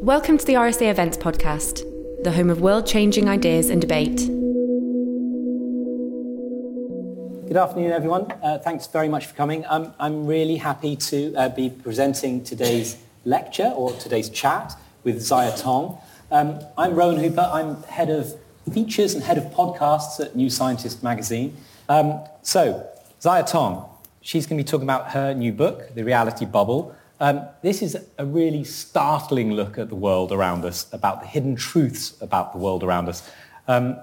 Welcome to the RSA Events Podcast, the home of world changing ideas and debate. Good afternoon, everyone. Uh, thanks very much for coming. I'm, I'm really happy to uh, be presenting today's lecture or today's chat with Ziya Tong. Um, I'm Rowan Hooper. I'm head of features and head of podcasts at New Scientist magazine. Um, so, Ziya Tong, she's going to be talking about her new book, The Reality Bubble. Um, this is a really startling look at the world around us, about the hidden truths about the world around us. Um,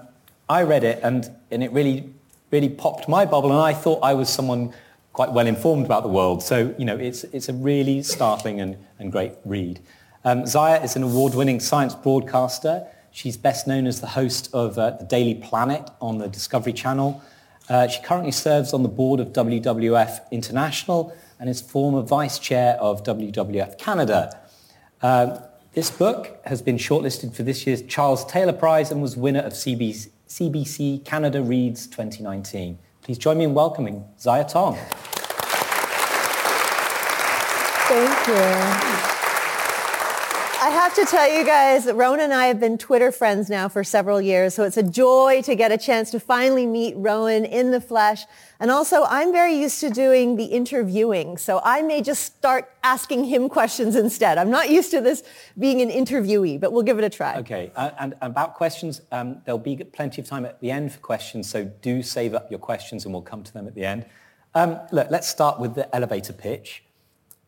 I read it and, and it really, really popped my bubble and I thought I was someone quite well informed about the world. So, you know, it's, it's a really startling and, and great read. Um, Ziya is an award-winning science broadcaster. She's best known as the host of uh, The Daily Planet on the Discovery Channel. Uh, she currently serves on the board of WWF International and is former vice chair of WWF Canada. Uh, this book has been shortlisted for this year's Charles Taylor Prize and was winner of CBC, CBC Canada Reads 2019. Please join me in welcoming Ziya Tong. Thank you. I have to tell you guys Rowan and I have been Twitter friends now for several years, so it's a joy to get a chance to finally meet Rowan in the flesh. And also, I'm very used to doing the interviewing, so I may just start asking him questions instead. I'm not used to this being an interviewee, but we'll give it a try. Okay, uh, and about questions, um, there'll be plenty of time at the end for questions, so do save up your questions and we'll come to them at the end. Um, look, let's start with the elevator pitch.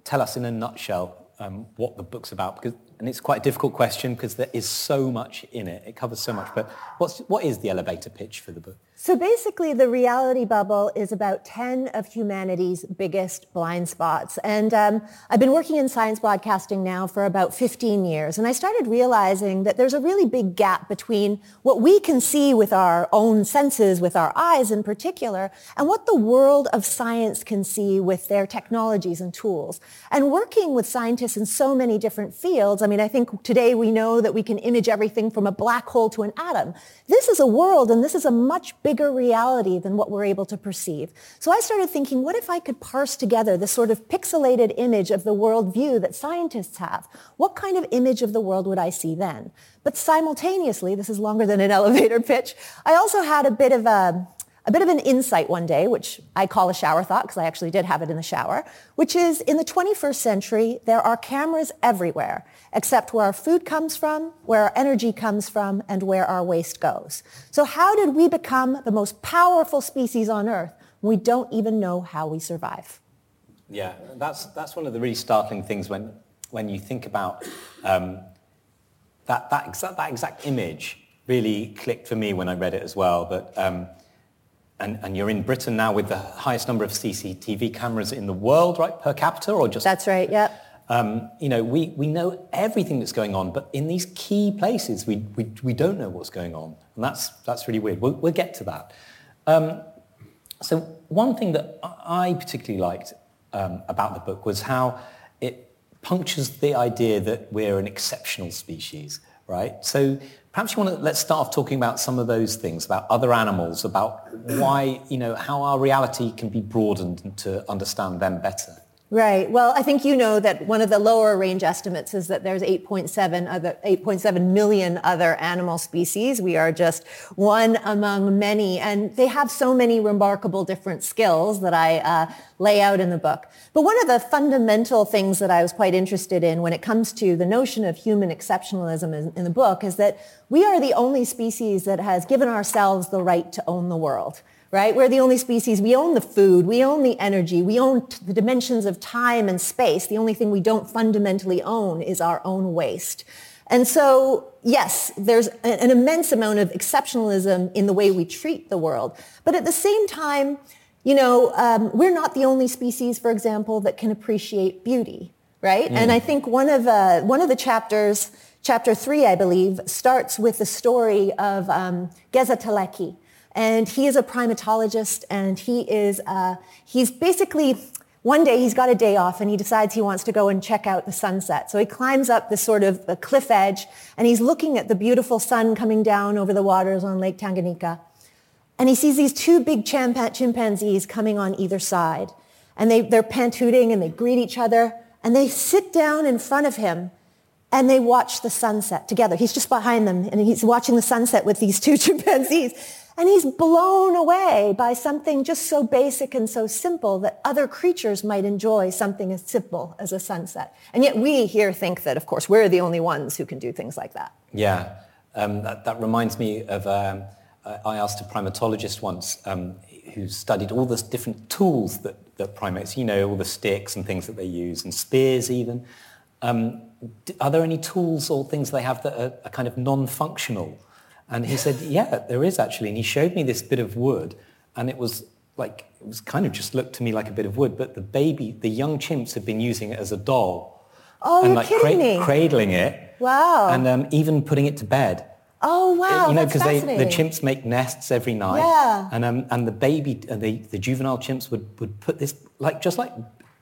Tell us in a nutshell um, what the book's about, because and it's quite a difficult question because there is so much in it. It covers so much. But what's, what is the elevator pitch for the book? So basically, the reality bubble is about 10 of humanity's biggest blind spots. And um, I've been working in science broadcasting now for about 15 years. And I started realizing that there's a really big gap between what we can see with our own senses, with our eyes in particular, and what the world of science can see with their technologies and tools. And working with scientists in so many different fields, I mean, I think today we know that we can image everything from a black hole to an atom. This is a world and this is a much bigger reality than what we're able to perceive. So I started thinking, what if I could parse together this sort of pixelated image of the world view that scientists have? What kind of image of the world would I see then? But simultaneously, this is longer than an elevator pitch, I also had a bit of a, a bit of an insight one day, which I call a shower thought because I actually did have it in the shower, which is in the 21st century, there are cameras everywhere, except where our food comes from, where our energy comes from, and where our waste goes. So how did we become the most powerful species on Earth when we don't even know how we survive? Yeah, that's, that's one of the really startling things when, when you think about um, that, that, exact, that exact image really clicked for me when I read it as well. But um, and, and, you're in Britain now with the highest number of CCTV cameras in the world, right, per capita, or just? That's right. Yeah. Um, you know, we, we know everything that's going on, but in these key places, we, we, we don't know what's going on, and that's that's really weird. We'll, we'll get to that. Um, so one thing that I particularly liked um, about the book was how it punctures the idea that we're an exceptional species, right? So Perhaps you want to let's start off talking about some of those things, about other animals, about why, you know, how our reality can be broadened to understand them better. Right. Well, I think you know that one of the lower range estimates is that there's 8.7 other 8.7 million other animal species. We are just one among many, and they have so many remarkable different skills that I uh, lay out in the book. But one of the fundamental things that I was quite interested in when it comes to the notion of human exceptionalism in, in the book is that we are the only species that has given ourselves the right to own the world right? We're the only species, we own the food, we own the energy, we own the dimensions of time and space. The only thing we don't fundamentally own is our own waste. And so, yes, there's an immense amount of exceptionalism in the way we treat the world. But at the same time, you know, um, we're not the only species, for example, that can appreciate beauty, right? Mm. And I think one of, uh, one of the chapters, chapter three, I believe, starts with the story of um, Geza Teleki, and he is a primatologist and he is, uh, he's basically, one day he's got a day off and he decides he wants to go and check out the sunset. So he climbs up this sort of cliff edge and he's looking at the beautiful sun coming down over the waters on Lake Tanganyika. And he sees these two big chimpanzees coming on either side. And they, they're pant-hooting and they greet each other and they sit down in front of him and they watch the sunset together. He's just behind them and he's watching the sunset with these two chimpanzees. And he's blown away by something just so basic and so simple that other creatures might enjoy something as simple as a sunset. And yet we here think that, of course, we're the only ones who can do things like that. Yeah, um, that, that, reminds me of, um, I asked a primatologist once um, who studied all the different tools that, that primates, you know, all the sticks and things that they use, and spears even. Um, are there any tools or things they have that are, are kind of non-functional? And he said, yeah, there is actually. And he showed me this bit of wood and it was like, it was kind of just looked to me like a bit of wood, but the baby, the young chimps had been using it as a doll. Oh, and like me. cradling it. Wow. And um, even putting it to bed. Oh, wow, You know, because the chimps make nests every night. Yeah. And, um, and the baby, uh, the, the juvenile chimps would, would put this, like just like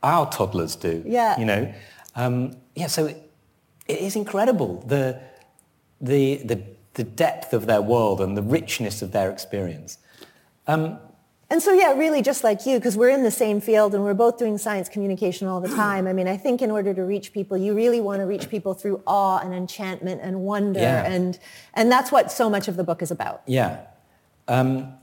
our toddlers do. Yeah. You know? Um, yeah, so it, it is incredible, the, the, the, the depth of their world and the richness of their experience. And so, yeah, really just like you, because we're in the same field and we're both doing science communication all the time. I mean, I think in order to reach people, you really want to reach people through awe and enchantment and wonder. Yeah. And, and that's what so much of the book is about. Yeah. Um,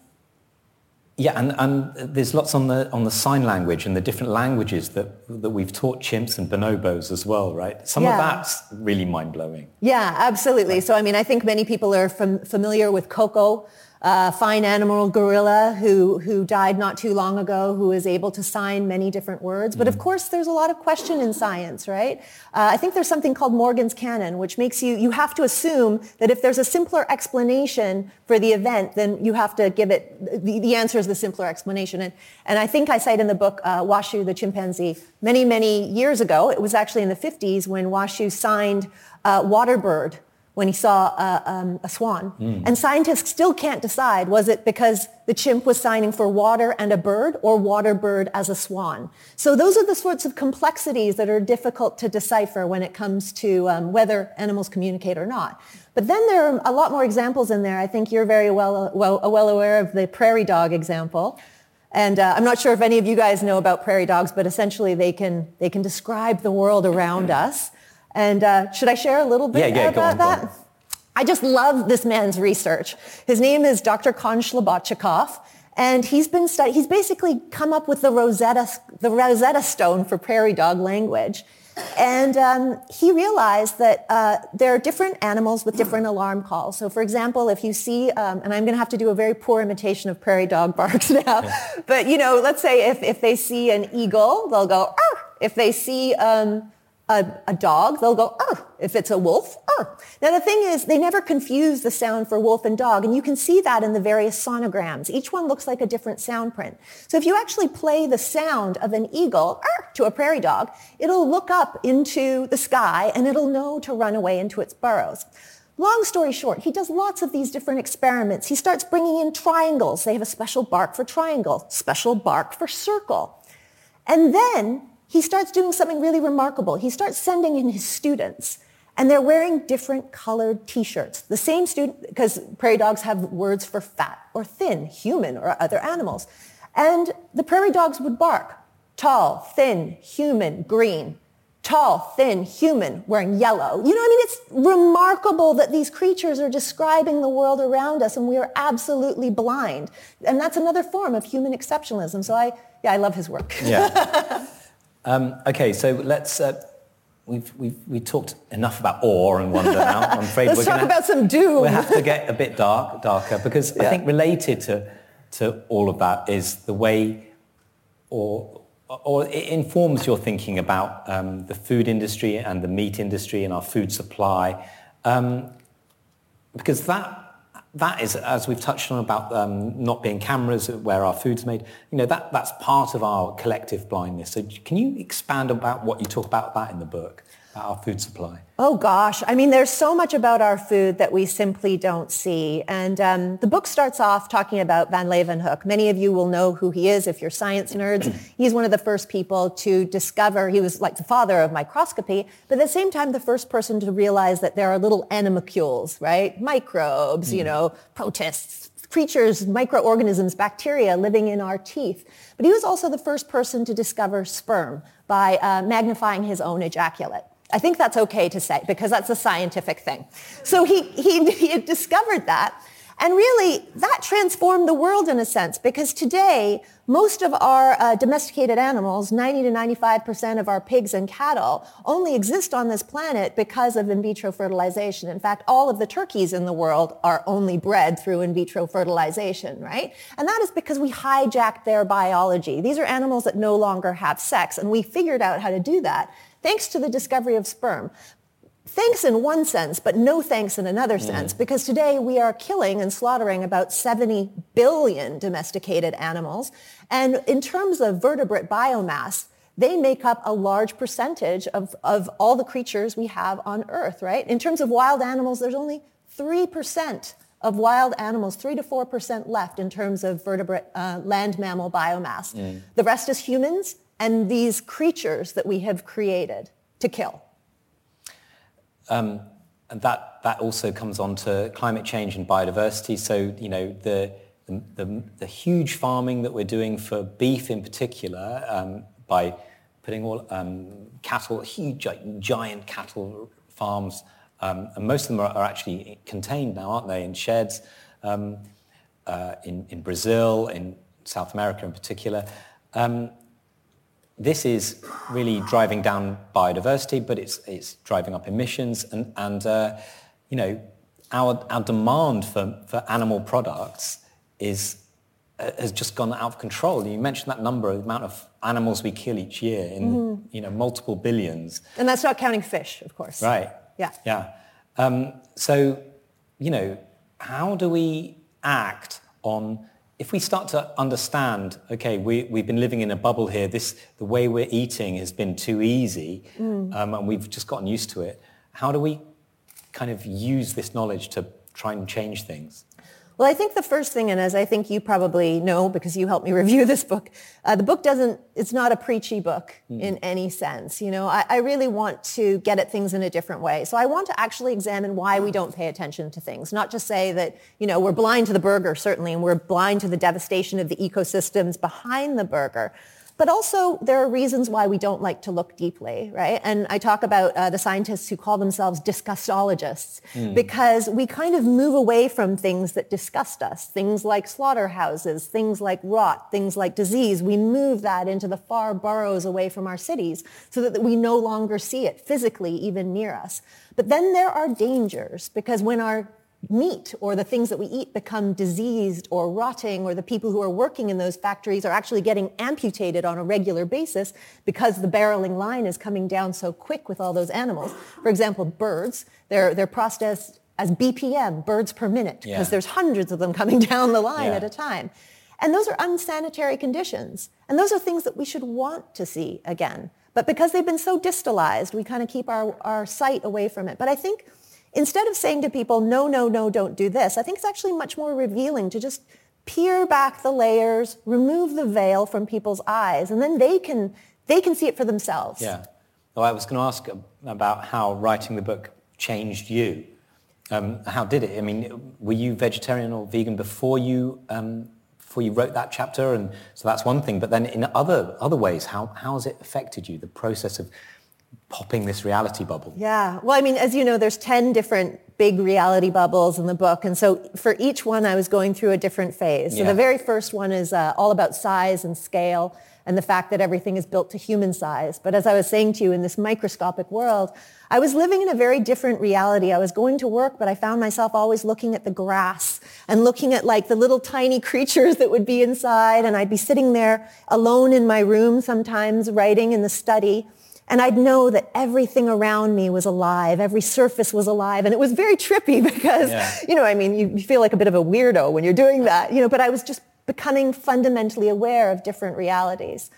yeah, and, and there's lots on the, on the sign language and the different languages that, that we've taught chimps and bonobos as well, right? Some Yeah. of that's really mind-blowing. Yeah, absolutely. So, I mean, I think many people are fam- familiar with Koko, a fine animal gorilla who, who died not too long ago, who is able to sign many different words. But of course, there's a lot of question in science, right? Uh, I think there's something called Morgan's canon, which makes you, you have to assume that if there's a simpler explanation for the event, then you have to give it, the, the answer is the simpler explanation. And, and I think I cite in the book uh, Washoe the chimpanzee many, many years ago. It was actually in the 50s when Washoe signed uh, Waterbird when he saw uh, um, a swan. And scientists still can't decide, was it because the chimp was signing for water and a bird or water bird as a swan? So those are the sorts of complexities that are difficult to decipher when it comes to um, whether animals communicate or not. But then there are a lot more examples in there. I think you're very well, well, well aware of the prairie dog example. And uh, I'm not sure if any of you guys know about prairie dogs, but essentially they can, they can describe the world around us. And uh, should I share a little bit Yeah, yeah, about on, that? I just love this man's research. His name is Dr. Con and he's been study- he's basically come up with the Rosetta, the Rosetta Stone for prairie dog language. And um, he realized that uh, there are different animals with different alarm calls. So for example, if you see, um, and I'm going to have to do a very poor imitation of prairie dog barks now, but you know, let's say if, if they see an eagle, they'll go, Arr! if they see um, a, a dog, they'll go, Arr! if it's a wolf, Arr! Now the thing is, they never confuse the sound for wolf and dog, and you can see that in the various sonograms. Each one looks like a different sound print. So if you actually play the sound of an eagle Arr! to a prairie dog, it'll look up into the sky and it'll know to run away into its burrows. Long story short, he does lots of these different experiments. He starts bringing in triangles. They have a special bark for triangle, special bark for circle. And then he starts doing something really remarkable. He starts sending in his students, and they're wearing different colored t-shirts. The same student, because prairie dogs have words for fat or thin, human or other animals. And the prairie dogs would bark, tall, thin, human, green. Tall, thin, human, wearing yellow. You know, I mean, it's remarkable that these creatures are describing the world around us and we are absolutely blind. And that's another form of human exceptionalism. So I, yeah, I love his work. Yeah. um, okay, so let's. Uh, we've we've we talked enough about awe and wonder now. I'm afraid Let's we're talk gonna, talk about some doom. We have to get a bit dark, darker, because I think related to to all of that is the way, or or it informs your thinking about um, the food industry and the meat industry and our food supply, um, because that that is, as we've touched on about um, not being cameras where our food's made, you know, that, that's part of our collective blindness. So can you expand about what you talk about that in the book, our food supply? Oh gosh, I mean, there's so much about our food that we simply don't see. And um, the book starts off talking about Van Leeuwenhoek. Many of you will know who he is if you're science nerds. He's one of the first people to discover, he was like the father of microscopy, but at the same time, the first person to realize that there are little animalcules, right? Microbes, you know, protists, creatures, microorganisms, bacteria living in our teeth. But he was also the first person to discover sperm by uh, magnifying his own ejaculate. I think that's okay to say because that's a scientific thing. So he, he, he had discovered that. And really, that transformed the world in a sense because today, most of our uh, domesticated animals, 90 to 95% of our pigs and cattle, only exist on this planet because of in vitro fertilization. In fact, all of the turkeys in the world are only bred through in vitro fertilization, right? And that is because we hijacked their biology. These are animals that no longer have sex, and we figured out how to do that thanks to the discovery of sperm. Thanks in one sense, but no thanks in another mm. sense, because today we are killing and slaughtering about 70 billion domesticated animals. And in terms of vertebrate biomass, they make up a large percentage of, of all the creatures we have on Earth, right? In terms of wild animals, there's only 3% of wild animals, 3 to 4% left in terms of vertebrate uh, land mammal biomass. Mm. The rest is humans and these creatures that we have created to kill. Um, and that, that also comes on to climate change and biodiversity. So, you know, the, the, the, the huge farming that we're doing for beef in particular um, by putting all um, cattle, huge giant cattle farms, um, and most of them are, are, actually contained now, aren't they, in sheds um, uh, in, in Brazil, in South America in particular. Um, this is really driving down biodiversity, but it's, it's driving up emissions and, and uh, you know, our, our demand for, for animal products is, uh, has just gone out of control. You mentioned that number, the amount of animals we kill each year in, mm-hmm. you know, multiple billions. And that's not counting fish, of course. Right. Yeah. Yeah. Um, so, you know, how do we act on if we start to understand, okay, we, we've been living in a bubble here, this, the way we're eating has been too easy, mm. um, and we've just gotten used to it, how do we kind of use this knowledge to try and change things? Well, I think the first thing, and as I think you probably know because you helped me review this book, uh, the book doesn't, it's not a preachy book mm. in any sense. You know, I, I, really want to get at things in a different way. So I want to actually examine why we don't pay attention to things, not just say that, you know, we're blind to the burger, certainly, and we're blind to the devastation of the ecosystems behind the burger. But also, there are reasons why we don't like to look deeply, right? And I talk about uh, the scientists who call themselves disgustologists mm. because we kind of move away from things that disgust us, things like slaughterhouses, things like rot, things like disease. We move that into the far boroughs away from our cities so that we no longer see it physically even near us. But then there are dangers because when our meat or the things that we eat become diseased or rotting or the people who are working in those factories are actually getting amputated on a regular basis because the barreling line is coming down so quick with all those animals. For example, birds, they're, they're processed as BPM, birds per minute, because yeah. there's hundreds of them coming down the line yeah. at a time. And those are unsanitary conditions. And those are things that we should want to see again. But because they've been so distalized, we kind of keep our, our sight away from it. But I think instead of saying to people, no, no, no, don't do this, I think it's actually much more revealing to just peer back the layers, remove the veil from people's eyes, and then they can, they can see it for themselves. Yeah. Well, I was going to ask about how writing the book changed you. Um, how did it? I mean, were you vegetarian or vegan before you um, before you wrote that chapter? And so that's one thing. But then in other other ways, how how has it affected you? The process of popping this reality bubble? Yeah. Well, I mean, as you know, there's 10 different big reality bubbles in the book. And so for each one, I was going through a different phase. So yeah. the very first one is uh, all about size and scale and the fact that everything is built to human size. But as I was saying to you, in this microscopic world, I was living in a very different reality. I was going to work, but I found myself always looking at the grass and looking at like the little tiny creatures that would be inside. And I'd be sitting there alone in my room sometimes writing in the study. And I'd know that everything around me was alive. Every surface was alive. And it was very trippy because, yeah. you know, I mean, you, you feel like a bit of a weirdo when you're doing that, you know, but I was just becoming fundamentally aware of different realities.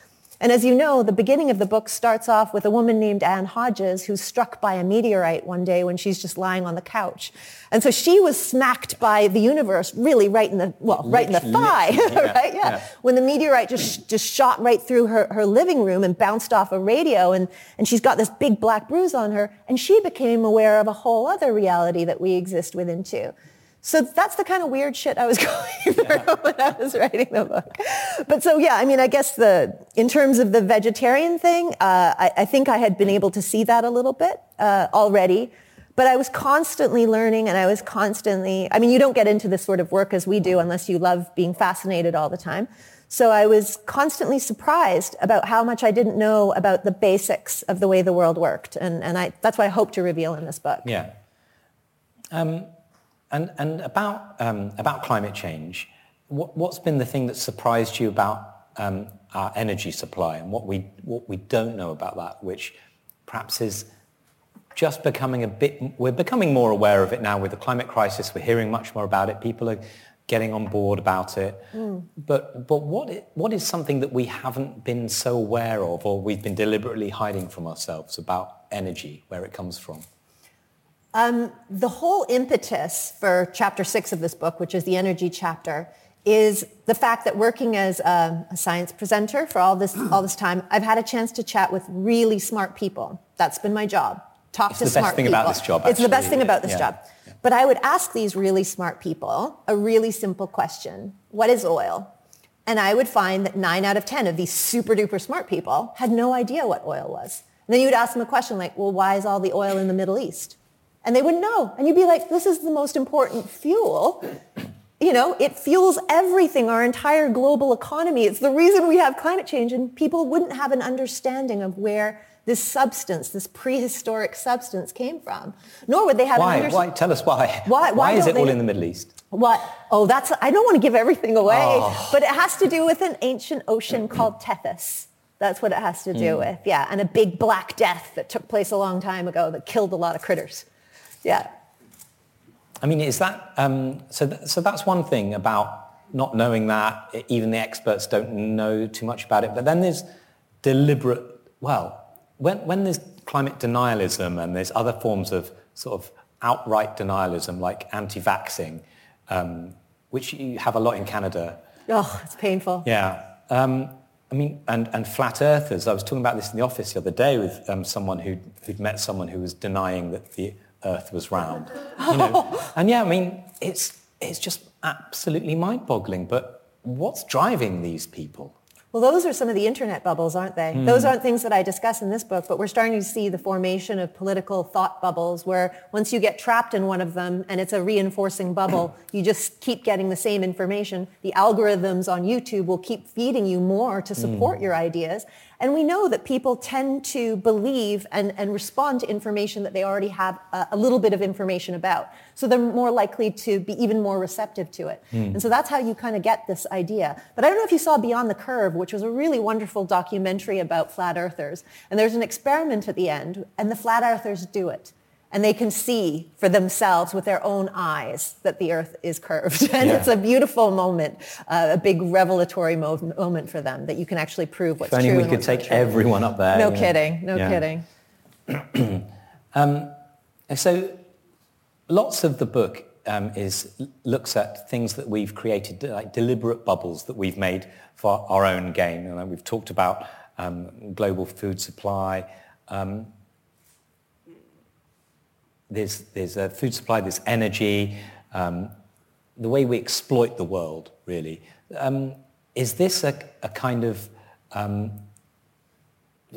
And as you know, the beginning of the book starts off with a woman named Anne Hodges who's struck by a meteorite one day when she's just lying on the couch. And so she was smacked by the universe really right in the, well, right in the thigh, yeah, right? Yeah. yeah. When the meteorite just, just shot right through her, her living room and bounced off a radio and, and she's got this big black bruise on her and she became aware of a whole other reality that we exist within too. So that's the kind of weird shit I was going through yeah. when I was writing the book. But so yeah, I mean, I guess the in terms of the vegetarian thing, uh, I, I, think I had been able to see that a little bit uh, already. But I was constantly learning, and I was constantly. I mean, you don't get into this sort of work as we do unless you love being fascinated all the time. So I was constantly surprised about how much I didn't know about the basics of the way the world worked, and and I that's what I hope to reveal in this book. Yeah. Um, and, and about, um, about climate change, what, what's been the thing that surprised you about um, our energy supply and what we, what we don't know about that, which perhaps is just becoming a bit, we're becoming more aware of it now with the climate crisis. We're hearing much more about it. People are getting on board about it. Mm. But, but what, what is something that we haven't been so aware of or we've been deliberately hiding from ourselves about energy, where it comes from? Um, the whole impetus for chapter six of this book, which is the energy chapter, is the fact that working as a, a, science presenter for all this all this time, I've had a chance to chat with really smart people. That's been my job. Talk it's to smart people. It's the best thing about this job. Actually. It's the best thing about this yeah. job. Yeah. But I would ask these really smart people a really simple question: What is oil? And I would find that nine out of ten of these super duper smart people had no idea what oil was. And then you would ask them a question like, "Well, why is all the oil in the Middle East?" And they wouldn't know. And you'd be like, this is the most important fuel. You know, it fuels everything, our entire global economy. It's the reason we have climate change. And people wouldn't have an understanding of where this substance, this prehistoric substance came from. Nor would they have why? an Why? Tell us why. Why, why, why is it all in the Middle East? What? Oh, that's, I don't want to give everything away, oh. but it has to do with an ancient ocean called Tethys. That's what it has to do mm. with, yeah. And a big black death that took place a long time ago that killed a lot of critters. Yeah. I mean, is that, um, so, th- so that's one thing about not knowing that. Even the experts don't know too much about it. But then there's deliberate, well, when, when there's climate denialism and there's other forms of sort of outright denialism like anti-vaxxing, um, which you have a lot in Canada. Oh, it's painful. Yeah. Um, I mean, and, and flat earthers. I was talking about this in the office the other day with um, someone who'd, who'd met someone who was denying that the Earth was round. You know? and yeah, I mean, it's, it's just absolutely mind-boggling. But what's driving these people? Well, those are some of the internet bubbles, aren't they? Mm. Those aren't things that I discuss in this book, but we're starting to see the formation of political thought bubbles where once you get trapped in one of them and it's a reinforcing bubble, you just keep getting the same information. The algorithms on YouTube will keep feeding you more to support mm. your ideas. And we know that people tend to believe and, and respond to information that they already have a, a, little bit of information about. So they're more likely to be even more receptive to it. Mm. And so that's how you kind of get this idea. But I don't know if you saw Behind the Curve, which was a really wonderful documentary about flat earthers. And there's an experiment at the end, and the flat earthers do it and they can see for themselves with their own eyes that the earth is curved. And yeah. it's a beautiful moment, uh, a big revelatory mo- moment for them that you can actually prove what's if only true. we could take everyone up there. No kidding, no yeah. kidding. um, so lots of the book um, is looks at things that we've created, like deliberate bubbles that we've made for our own gain. And we've talked about um, global food supply. Um, there's, there's a food supply, there's energy, um, the way we exploit the world, really. Um, is this a, a kind of um,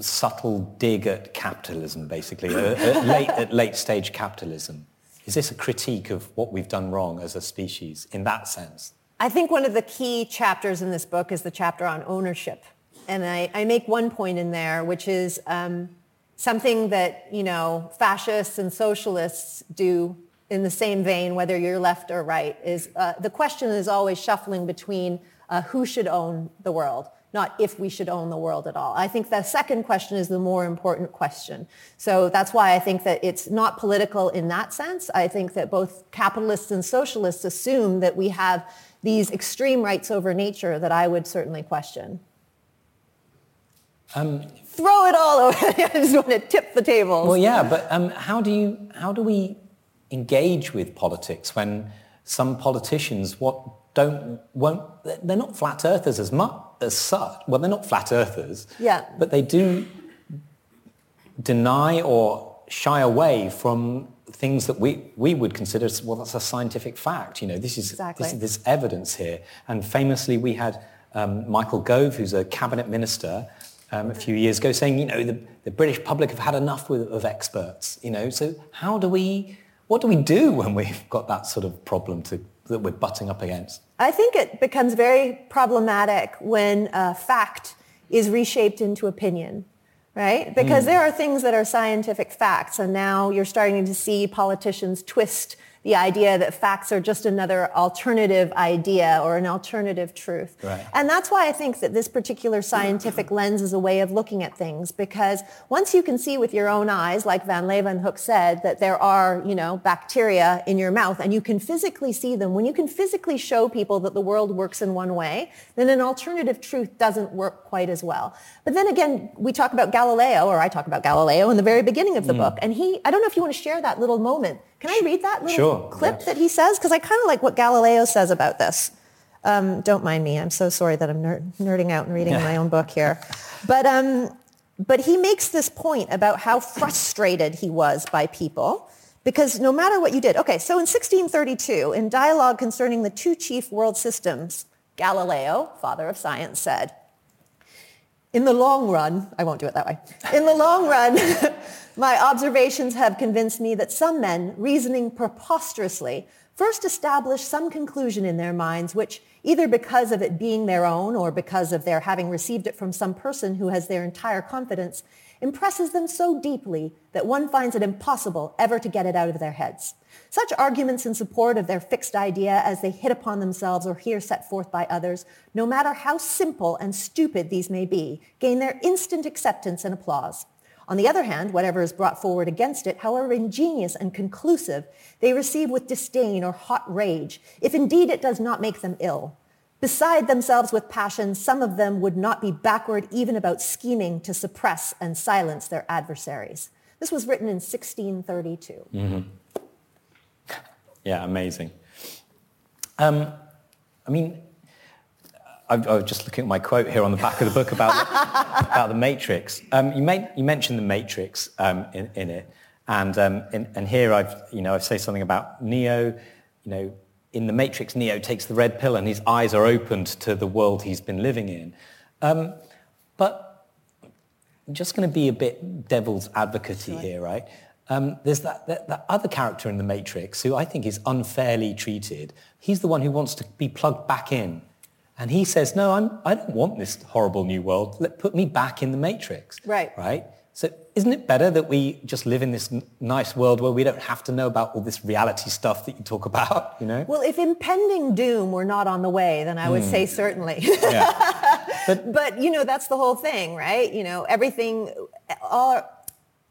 subtle dig at capitalism, basically, at, late, at late stage capitalism? Is this a critique of what we've done wrong as a species in that sense? I think one of the key chapters in this book is the chapter on ownership. And I, I make one point in there, which is um, something that, you know, fascists and socialists do in the same vein, whether you're left or right, is uh, the question is always shuffling between uh, who should own the world, not if we should own the world at all. I think the second question is the more important question. So that's why I think that it's not political in that sense. I think that both capitalists and socialists assume that we have these extreme rights over nature that I would certainly question. Um, throw it all over. I just want to tip the tables. Well, yeah, but um, how do you how do we engage with politics when some politicians what don't won't they're not flat earthers as much as such. Well, they're not flat earthers. Yeah. But they do deny or shy away from things that we, we would consider, well, that's a scientific fact. You know, this is, exactly. this this evidence here. And famously, we had um, Michael Gove, who's a cabinet minister, um, a few years ago, saying, you know, the, the British public have had enough with, of experts. You know, so how do we, what do we do when we've got that sort of problem to, that we're butting up against? I think it becomes very problematic when uh, fact is reshaped into opinion right? Because mm. there are things that are scientific facts, and now you're starting to see politicians twist the idea that facts are just another alternative idea or an alternative truth. Right. And that's why I think that this particular scientific lens is a way of looking at things because once you can see with your own eyes, like Van Leeuwenhoek said, that there are, you know, bacteria in your mouth and you can physically see them, when you can physically show people that the world works in one way, then an alternative truth doesn't work quite as well. But then again, we talk about Galileo, or I talk about Galileo in the very beginning of the mm. book, and he, I don't know if you want to share that little moment can I read that little sure, clip that he says? Because I kind of like what Galileo says about this. Um, don't mind me. I'm so sorry that I'm ner- nerding out and reading yeah. my own book here. But, um, but he makes this point about how frustrated he was by people because no matter what you did. Okay, so in 1632, in dialogue concerning the two chief world systems, Galileo, father of science, said, in the long run, I won't do it that way. In the long run, my observations have convinced me that some men, reasoning preposterously, first establish some conclusion in their minds which, either because of it being their own or because of their having received it from some person who has their entire confidence, impresses them so deeply that one finds it impossible ever to get it out of their heads. Such arguments in support of their fixed idea as they hit upon themselves or hear set forth by others, no matter how simple and stupid these may be, gain their instant acceptance and applause. On the other hand, whatever is brought forward against it, however ingenious and conclusive, they receive with disdain or hot rage, if indeed it does not make them ill. Beside themselves with passion, some of them would not be backward even about scheming to suppress and silence their adversaries. This was written in 1632. Mm-hmm. Yeah, amazing. Um, I mean, I, was just looking at my quote here on the back of the book about the, about the Matrix. Um, you, you, mentioned the Matrix um, in, in, it, and, um, in, and here I've you know I say something about Neo. You know, in the Matrix, Neo takes the red pill and his eyes are opened to the world he's been living in. Um, but I'm just going to be a bit devil's advocate sure. here, right? Um, there's that, that, that, other character in The Matrix who I think is unfairly treated. He's the one who wants to be plugged back in. And he says, no, I'm, I don't want this horrible new world. Let, put me back in The Matrix. Right. Right? So isn't it better that we just live in this n- nice world where we don't have to know about all this reality stuff that you talk about, you know? Well, if impending doom were not on the way, then I would mm. say certainly. yeah. But, but, you know, that's the whole thing, right? You know, everything, all,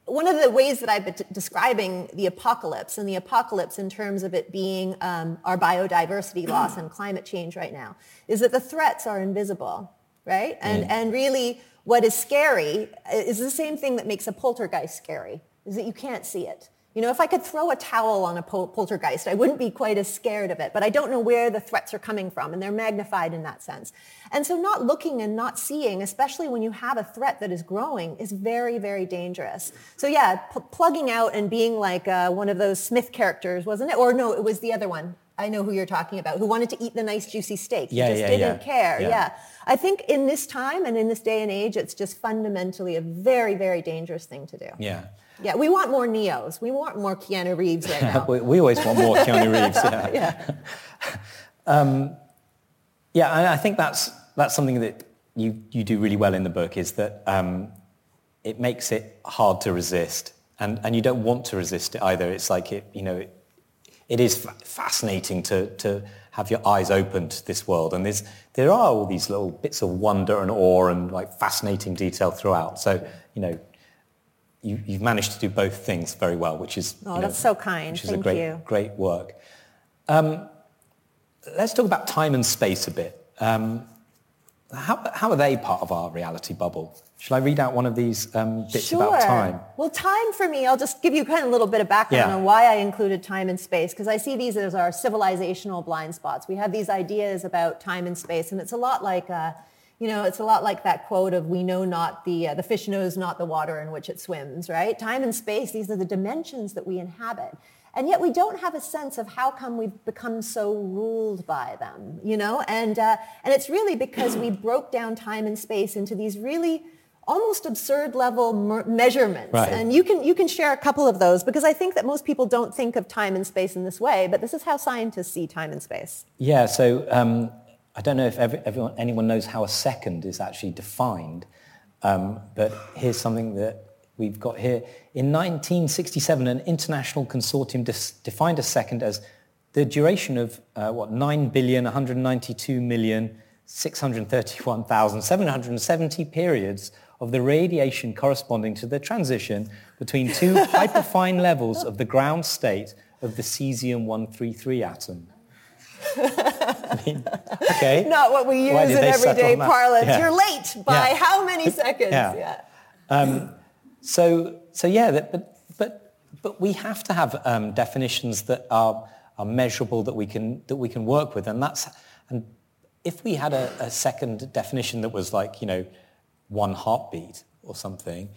one of the ways that I've been t- describing the apocalypse, and the apocalypse in terms of it being um, our biodiversity loss and climate change right now, is that the threats are invisible, right? And, mm. and really what is scary is the same thing that makes a poltergeist scary, is that you can't see it. You know, if I could throw a towel on a poltergeist, I wouldn't be quite as scared of it, but I don't know where the threats are coming from, and they're magnified in that sense. And so not looking and not seeing, especially when you have a threat that is growing, is very, very dangerous. So yeah, p- plugging out and being like uh, one of those Smith characters, wasn't it? Or no, it was the other one. I know who you're talking about, who wanted to eat the nice juicy steak. Yeah, just yeah, didn't yeah. care. Yeah. yeah. I think in this time and in this day and age, it's just fundamentally a very, very dangerous thing to do. Yeah. Yeah, we want more Neos. We want more Keanu Reeves right now. we, we, always want more Keanu Reeves. Yeah. yeah. um, yeah, and I think that's that's something that you you do really well in the book is that um, it makes it hard to resist, and and you don't want to resist it either. It's like it, you know, it, it is fascinating to to have your eyes open to this world, and there's there are all these little bits of wonder and awe and like fascinating detail throughout. So you know, you, have managed to do both things very well, which is oh, you know, that's so kind. Which is Thank a great, you. great work. Um, let's talk about time and space a bit. Um, how, how are they part of our reality bubble? Shall I read out one of these um, bits sure. about time? Well, time for me, I'll just give you kind of a little bit of background yeah. on why I included time and space, because I see these as our civilizational blind spots. We have these ideas about time and space, and it's a lot like, uh, You know, it's a lot like that quote of "We know not the uh, the fish knows not the water in which it swims." Right? Time and space; these are the dimensions that we inhabit, and yet we don't have a sense of how come we've become so ruled by them. You know, and uh, and it's really because we broke down time and space into these really almost absurd level measurements. Right. And you can, you can share a couple of those because I think that most people don't think of time and space in this way, but this is how scientists see time and space. Yeah, so um, I don't know if every, everyone, anyone knows how a second is actually defined, um, but here's something that we've got here. In 1967, an international consortium dis- defined a second as the duration of, uh, what, 9 billion, 192 million, 631,770 periods of the radiation corresponding to the transition between two hyperfine levels of the ground state of the cesium-133 atom. I mean, okay. Not what we use in everyday parlance. Yeah. You're late by yeah. how many seconds? Yeah. yeah. Um, so, so yeah, that, but, but, but we have to have um, definitions that are, are measurable that we can, that we can work with. And that's, and if we had a, a second definition that was like, you know, one heartbeat or something,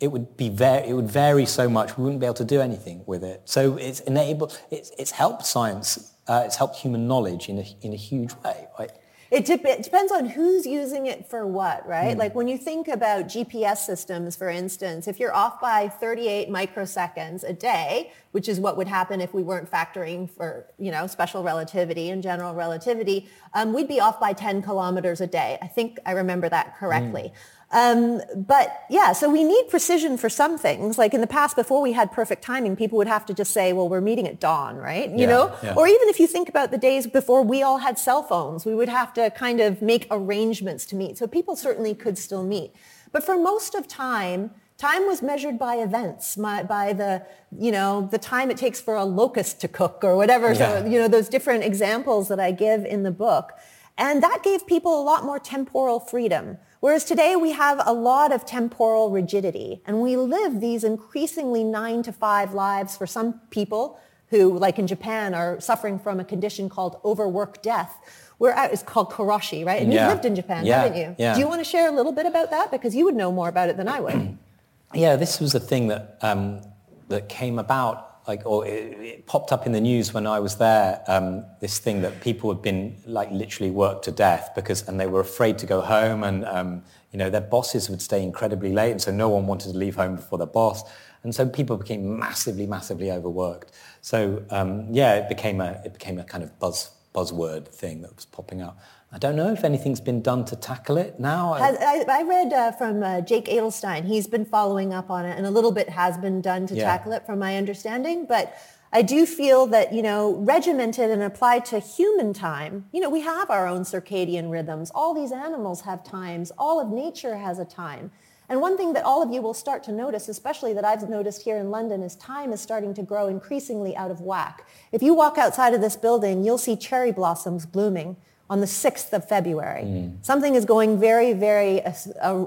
it would be very, it would vary so much we wouldn't be able to do anything with it. So it's enabled, it's, it's helped science, uh, it's helped human knowledge in a, in a huge way. Right? It, de- it, depends on who's using it for what, right? Mm. Like when you think about GPS systems, for instance, if you're off by 38 microseconds a day, which is what would happen if we weren't factoring for, you know, special relativity and general relativity, um, we'd be off by 10 kilometers a day. I think I remember that correctly. Mm. Um, but yeah, so we need precision for some things. Like in the past, before we had perfect timing, people would have to just say, well, we're meeting at dawn, right? You yeah, know? Yeah. Or even if you think about the days before we all had cell phones, we would have to kind of make arrangements to meet. So people certainly could still meet. But for most of time, time was measured by events, by, by the, you know, the time it takes for a locust to cook or whatever. Yeah. So, you know, those different examples that I give in the book. And that gave people a lot more temporal freedom. Whereas today we have a lot of temporal rigidity and we live these increasingly nine to five lives for some people who, like in Japan, are suffering from a condition called overwork death. Where it's called karoshi, right? And yeah. you lived in Japan, yeah. haven't you? Yeah. Do you want to share a little bit about that? Because you would know more about it than I would. yeah, this was a thing that, um, that came about like, or it, it, popped up in the news when I was there, um, this thing that people had been like literally worked to death because, and they were afraid to go home and, um, you know, their bosses would stay incredibly late and so no one wanted to leave home before their boss. And so people became massively, massively overworked. So um, yeah, it became a, it became a kind of buzz, buzzword thing that was popping up. I don't know if anything's been done to tackle it now. Has, I, I, read uh, from uh, Jake Adelstein. He's been following up on it, and a little bit has been done to yeah. tackle it, from my understanding. But I do feel that you know, regimented and applied to human time. You know, we have our own circadian rhythms. All these animals have times. All of nature has a time. And one thing that all of you will start to notice, especially that I've noticed here in London, is time is starting to grow increasingly out of whack. If you walk outside of this building, you'll see cherry blossoms blooming on the 6th of February. Mm. Something is going very, very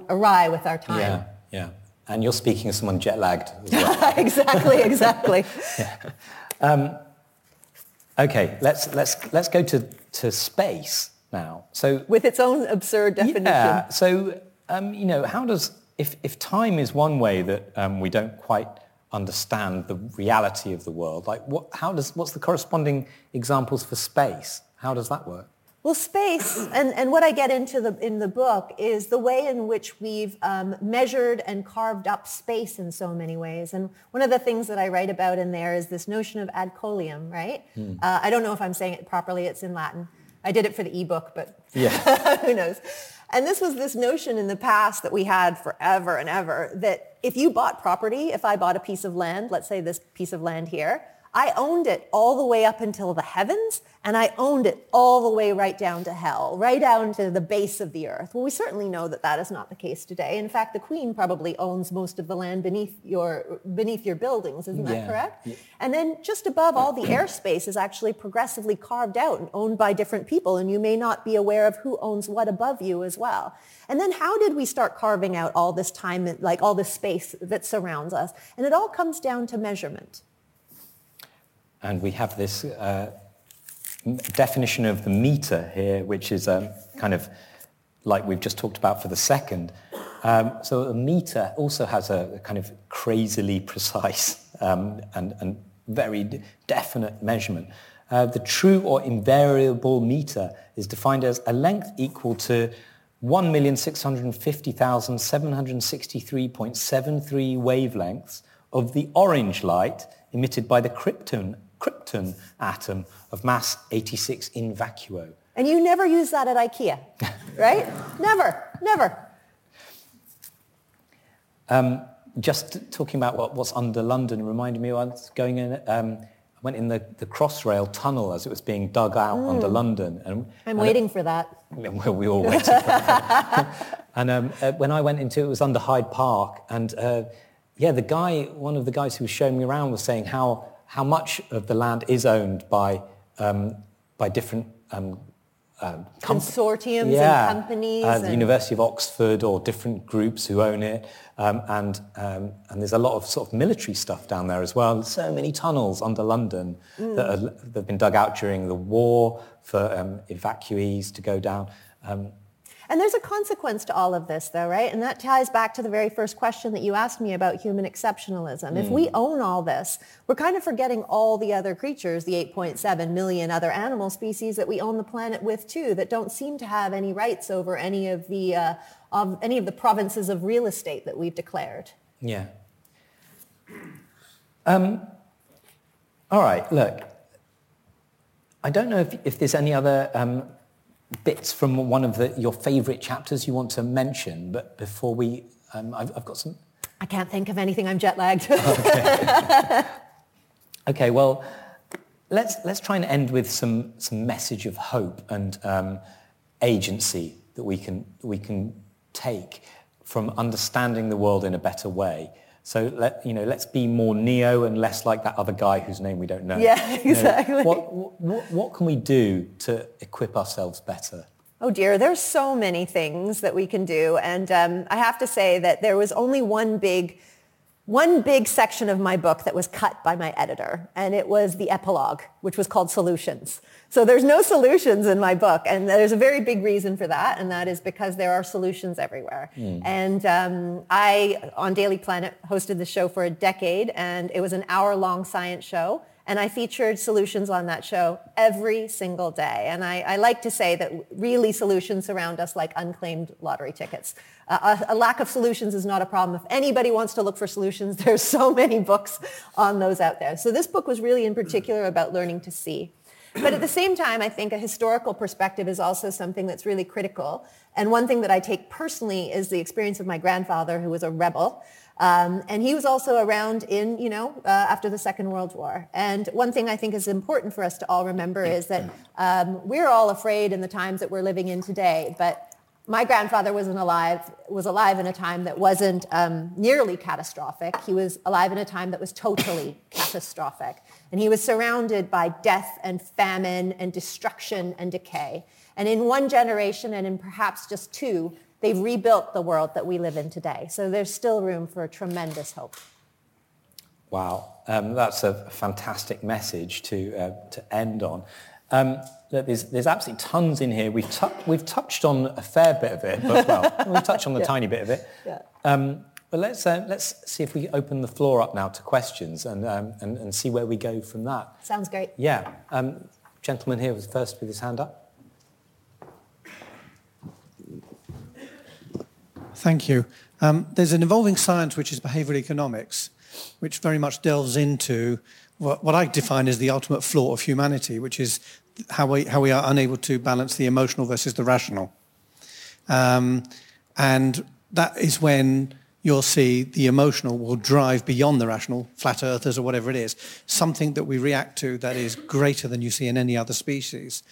awry with our time. Yeah, yeah. And you're speaking as someone jet lagged as well. exactly, exactly. yeah. um, okay, let's, let's, let's go to, to space now. So With its own absurd definition. Yeah, so, um, you know, how does, if, if time is one way that um, we don't quite understand the reality of the world, like what, how does, what's the corresponding examples for space? How does that work? Well, space, and, and what I get into the, in the book is the way in which we've um, measured and carved up space in so many ways. And one of the things that I write about in there is this notion of ad coelum, right? Hmm. Uh, I don't know if I'm saying it properly. It's in Latin. I did it for the ebook, but yeah. who knows? And this was this notion in the past that we had forever and ever that if you bought property, if I bought a piece of land, let's say this piece of land here, I owned it all the way up until the heavens, and I owned it all the way right down to hell, right down to the base of the earth. Well, we certainly know that that is not the case today. In fact, the queen probably owns most of the land beneath your, beneath your buildings. Isn't that yeah. correct? Yeah. And then just above all the airspace is actually progressively carved out and owned by different people, and you may not be aware of who owns what above you as well. And then how did we start carving out all this time, like all this space that surrounds us? And it all comes down to measurement. And we have this uh, definition of the meter here, which is um, kind of like we've just talked about for the second. Um, so a meter also has a, a kind of crazily precise um, and, and, very definite measurement. Uh, the true or invariable meter is defined as a length equal to 1,650,763.73 wavelengths of the orange light emitted by the krypton, krypton atom of mass 86 in vacuo. And you never use that at IKEA, right? never, never. Um, just talking about what, what's under London reminded me I was going in, um, I went in the, the Crossrail tunnel as it was being dug out mm. under London. And, I'm and waiting it, for that. Well, we all waited for that. and um, uh, when I went into it, it was under Hyde Park. And uh, yeah, the guy, one of the guys who was showing me around was saying how, how much of the land is owned by, um, by different um, um, consortiums yeah, and companies. Uh, the University of Oxford or different groups who own it. Um, and, um, and there's a lot of sort of military stuff down there as well. So many tunnels under London mm. that, are, that, have been dug out during the war for um, evacuees to go down. And there's a consequence to all of this, though, right? And that ties back to the very first question that you asked me about human exceptionalism. Mm. If we hmm. own all this, we're kind of forgetting all the other creatures, the 8.7 million other animal species that we own the planet with, too, that don't seem to have any rights over any of the, uh, of any of the provinces of real estate that we've declared. Yeah. Um, all right, look. I don't know if, if there's any other um, bits from one of the, your favourite chapters you want to mention, but before we, um, I've, I've, got some. I can't think of anything. I'm jet lagged. okay. okay. Well, let's let's try and end with some some message of hope and um, agency that we can we can take from understanding the world in a better way. So let you know, let's be more neo and less like that other guy whose name we don't know. Yeah, exactly. You know, what, what, what can we do to equip ourselves better? Oh dear, there's so many things that we can do, and um, I have to say that there was only one big one big section of my book that was cut by my editor, and it was the epilogue, which was called Solutions. So there's no solutions in my book, and there's a very big reason for that, and that is because there are solutions everywhere. Mm. And um, I, on Daily Planet, hosted the show for a decade, and it was an hour-long science show. And I featured solutions on that show every single day. And I, I like to say that really solutions surround us like unclaimed lottery tickets. Uh, a, a, lack of solutions is not a problem. If anybody wants to look for solutions, there's so many books on those out there. So this book was really in particular about learning to see. But at the same time, I think a historical perspective is also something that's really critical. And one thing that I take personally is the experience of my grandfather, who was a rebel. Um, and he was also around in, you know, uh, after the Second World War. And one thing I think is important for us to all remember is that um, we're all afraid in the times that we're living in today. But my grandfather wasn't alive, was alive in a time that wasn't um, nearly catastrophic. He was alive in a time that was totally catastrophic. And he was surrounded by death and famine and destruction and decay. And in one generation and in perhaps just two, they've rebuilt the world that we live in today. So there's still room for tremendous hope. Wow, um, that's a fantastic message to, uh, to end on. Um, there's, there's absolutely tons in here. We've, tu- we've touched on a fair bit of it, but well, we've touched on the yeah. tiny bit of it. Yeah. Um, but let's, uh, let's see if we open the floor up now to questions and, um, and, and see where we go from that. Sounds great. Yeah. Um, gentleman here was first with his hand up. Thank you. Um, there's an evolving science which is behavioral economics, which very much delves into what, what I define as the ultimate flaw of humanity, which is how we, how we are unable to balance the emotional versus the rational. Um, and that is when you'll see the emotional will drive beyond the rational, flat earthers or whatever it is, something that we react to that is greater than you see in any other species.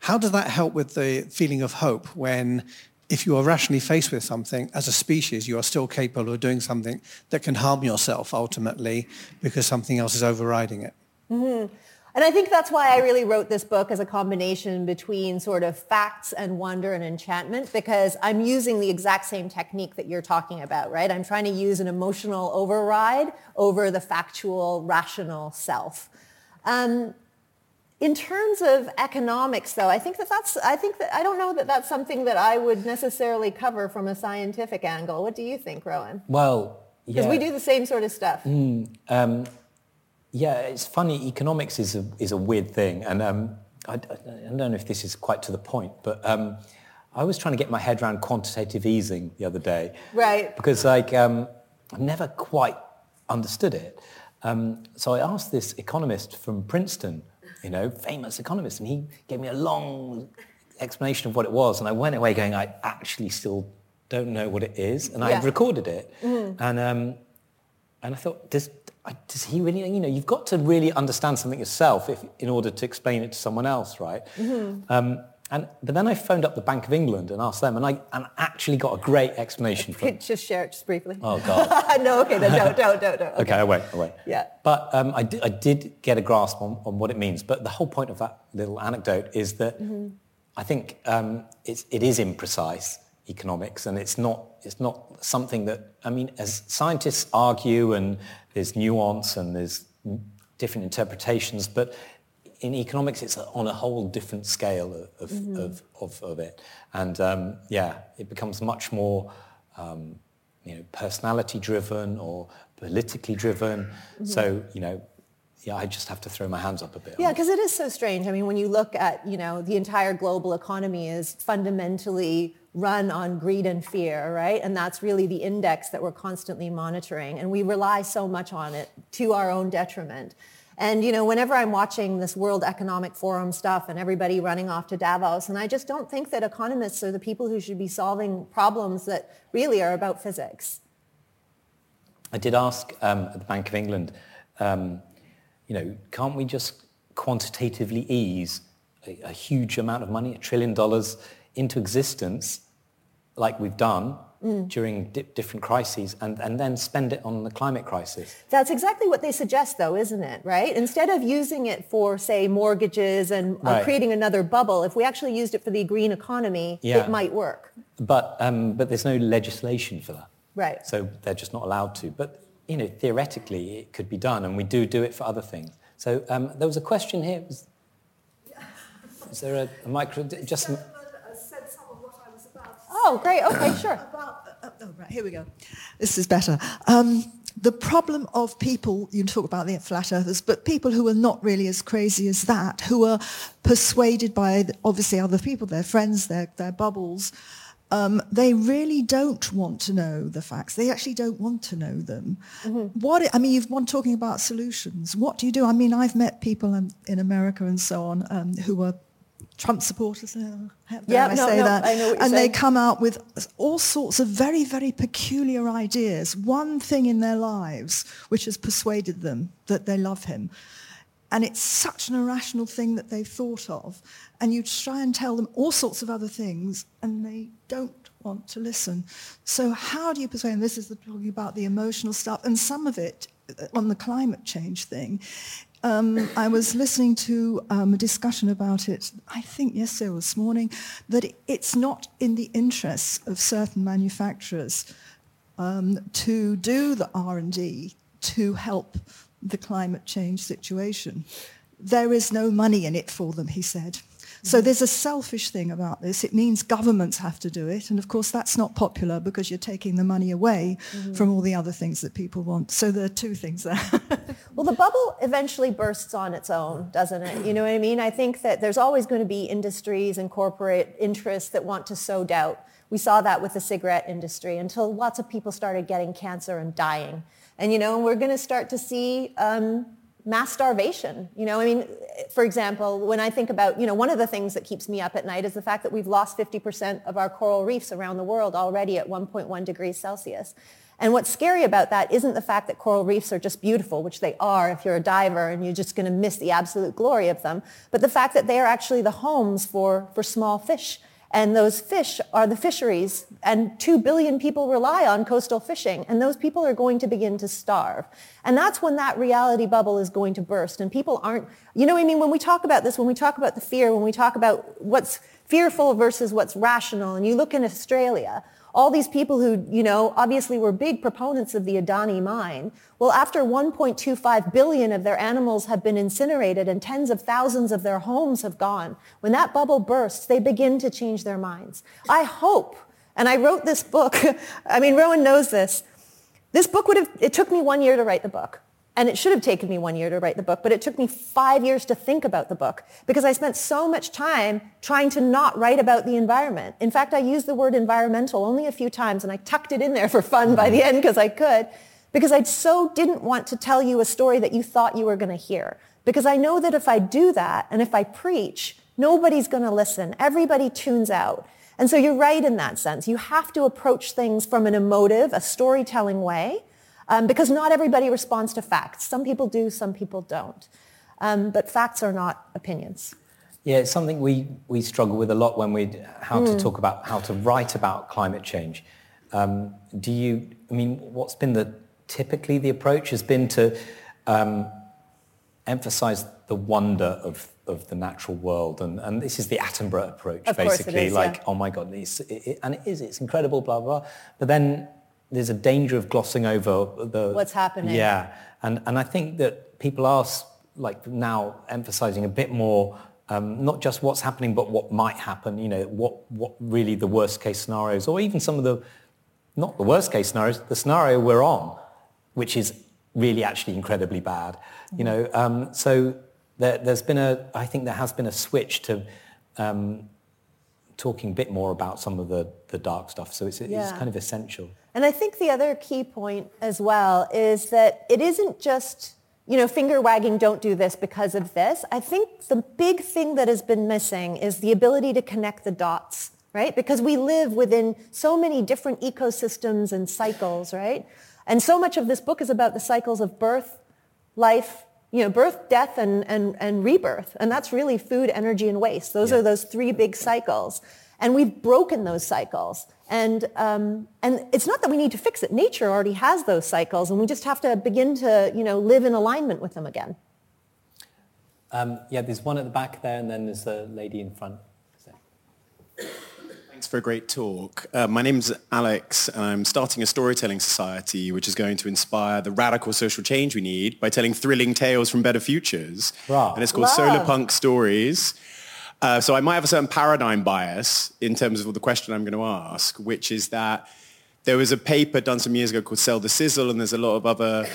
How does that help with the feeling of hope when if you are rationally faced with something, as a species, you are still capable of doing something that can harm yourself ultimately because something else is overriding it? Mm-hmm. And I think that's why I really wrote this book as a combination between sort of facts and wonder and enchantment because I'm using the exact same technique that you're talking about, right? I'm trying to use an emotional override over the factual, rational self. Um, In terms of economics, though, I think that that's, I think that, I don't know that that's something that I would necessarily cover from a scientific angle. What do you think, Rowan? Well, Because yeah. we do the same sort of stuff. Um, yeah, it's funny. Economics is a, is a weird thing. And um, I, I don't know if this is quite to the point, but um, I was trying to get my head around quantitative easing the other day. Right. Because like, um, I've never quite understood it. Um, so I asked this economist from Princeton, you know, famous economist, and he gave me a long explanation of what it was. And I went away going, I actually still don't know what it is. And I recorded it. And, um, and I thought, does, does he really, you know, you've got to really understand something yourself if, in order to explain it to someone else, right? Um, and, but then I phoned up the Bank of England and asked them, and I and actually got a great explanation from Could just share it just briefly. Oh, God. no, okay, then don't, don't, don't, don't. Okay, I won't, I won't. Yeah. But um, I, did, I did get a grasp on, on what it means. But the whole point of that little anecdote is that Mm-hmm. I think um, it's, it is imprecise economics, and it's not, it's not something that, I mean, as scientists argue, and there's nuance and there's different interpretations, but in economics, it's on a whole different scale of, of, Mm-hmm. of, of, of it. And um, yeah, it becomes much more um, you know, personality driven or politically driven. Mm-hmm. So, you know, yeah, I just have to throw my hands up a bit. Yeah, because it is so strange. I mean, when you look at, you know, the entire global economy is fundamentally run on greed and fear, right? And that's really the index that we're constantly monitoring. And we rely so much on it to our own detriment. And, you know, whenever I'm watching this World Economic Forum stuff and everybody running off to Davos, and I just don't think that economists are the people who should be solving problems that really are about physics. I did ask um, at the Bank of England, um, you know, can't we just quantitatively ease a, a huge amount of money, a trillion dollars, into existence, like we've done Mm. during di- different crises, and, and then spend it on the climate crisis? That's exactly what they suggest, though, isn't it? Right? Instead of using it for, say, mortgages and uh, Right. creating another bubble, if we actually used it for the green economy, Yeah. it might work. But, um, but there's no legislation for that. Right. So they're just not allowed to. But, you know, theoretically, it could be done, and we do do it for other things. So um, there was a question here. Was, is there a, a micro... Just... said some of what I was about to Oh, great. Okay, sure. about, uh, oh, right, here we go. This is better. Um, the problem of people, you talk about the flat earthers, but people who are not really as crazy as that, who are persuaded by obviously other people, their friends, their, their bubbles, um, they really don't want to know the facts. They actually don't want to know them. What I mean, you've been talking about solutions. What do you do? I mean, I've met people in, in America and so on um, who are Trump supporters. Uh, Yeah, I no, say no, that? I know and they come out with all sorts of very, very peculiar ideas. One thing in their lives which has persuaded them that they love him. And it's such an irrational thing that they've thought of. And you try and tell them all sorts of other things, and they don't want to listen. So how do you persuade them? This is the, talking about the emotional stuff, and some of it uh, on the climate change thing. Um, I was listening to um, a discussion about it, I think yesterday or this morning, that it's not in the interests of certain manufacturers um, to do the R&D to help the climate change situation. There is no money in it for them, he said. So there's a selfish thing about this. It means governments have to do it. And of course, that's not popular because you're taking the money away from all the other things that people want. So there are two things there. Well, the bubble eventually bursts on its own, doesn't it? You know what I mean? I think that there's always going to be industries and corporate interests that want to sow doubt. We saw that with the cigarette industry until lots of people started getting cancer and dying. And, you know, we're going to start to see um, mass starvation. You know, I mean, for example, when I think about, you know, one of the things that keeps me up at night is the fact that we've lost 50% of our coral reefs around the world already at 1.1 degrees Celsius. And what's scary about that isn't the fact that coral reefs are just beautiful, which they are if you're a diver and you're just going to miss the absolute glory of them, but the fact that they are actually the homes for, for small fish. And those fish are the fisheries, and 2 billion people rely on coastal fishing, and those people are going to begin to starve. And that's when that reality bubble is going to burst, and people aren't, you know what I mean? When we talk about this, when we talk about the fear, when we talk about what's fearful versus what's rational, and you look in Australia, all these people who, you know, obviously were big proponents of the Adani mine. Well, after 1.25 billion of their animals have been incinerated and tens of thousands of their homes have gone, when that bubble bursts, they begin to change their minds. I hope, and I wrote this book, I mean, Rowan knows this. This book would have, it took me one year to write the book. And it should have taken me one year to write the book, but it took me five years to think about the book because I spent so much time trying to not write about the environment. In fact, I used the word environmental only a few times and I tucked it in there for fun by the mm-hmm. end because I could, because I so didn't want to tell you a story that you thought you were going to hear. Because I know that if I do that and if I preach, nobody's going to listen. Everybody tunes out. And so you're right in that sense. You have to approach things from an emotive, a storytelling way um, because not everybody responds to facts. Some people do, some people don't. Um, but facts are not opinions. Yeah, it's something we, we struggle with a lot when we how mm. to hmm. talk about how to write about climate change. Um, do you? I mean, what's been the typically the approach has been to um, emphasize the wonder of of the natural world, and, and this is the Attenborough approach, of basically. Is, like, yeah. oh my God, it, it, and it is, it's incredible, blah blah. But then there's a danger of glossing over the what's happening. Yeah, and and I think that people are like now emphasizing a bit more um, not just what's happening, but what might happen. You know, what what really the worst case scenarios, or even some of the not the worst case scenarios, the scenario we're on, which is really actually incredibly bad. You know, um, so there, has been a I think there has been a switch to. Um, talking a bit more about some of the, the dark stuff. So it's, yeah. it's kind of essential. And I think the other key point as well is that it isn't just, you know, finger wagging, don't do this because of this. I think the big thing that has been missing is the ability to connect the dots, right? Because we live within so many different ecosystems and cycles, right? And so much of this book is about the cycles of birth, life, you know, birth, death, and, and, and rebirth. And that's really food, energy, and waste. Those yeah. are those three big cycles. And we've broken those cycles. And, um, and it's not that we need to fix it. Nature already has those cycles, and we just have to begin to, you know, live in alignment with them again. Um, yeah, there's one at the back there, and then there's a lady in front. Thanks for a great talk. Uh, my name's Alex, and I'm starting a storytelling society which is going to inspire the radical social change we need by telling thrilling tales from better futures. Wow. And it's called Love. Solar Punk Stories. Uh, so I might have a certain paradigm bias in terms of the question I'm going to ask, which is that there was a paper done some years ago called Sell the Sizzle, and there's a lot of other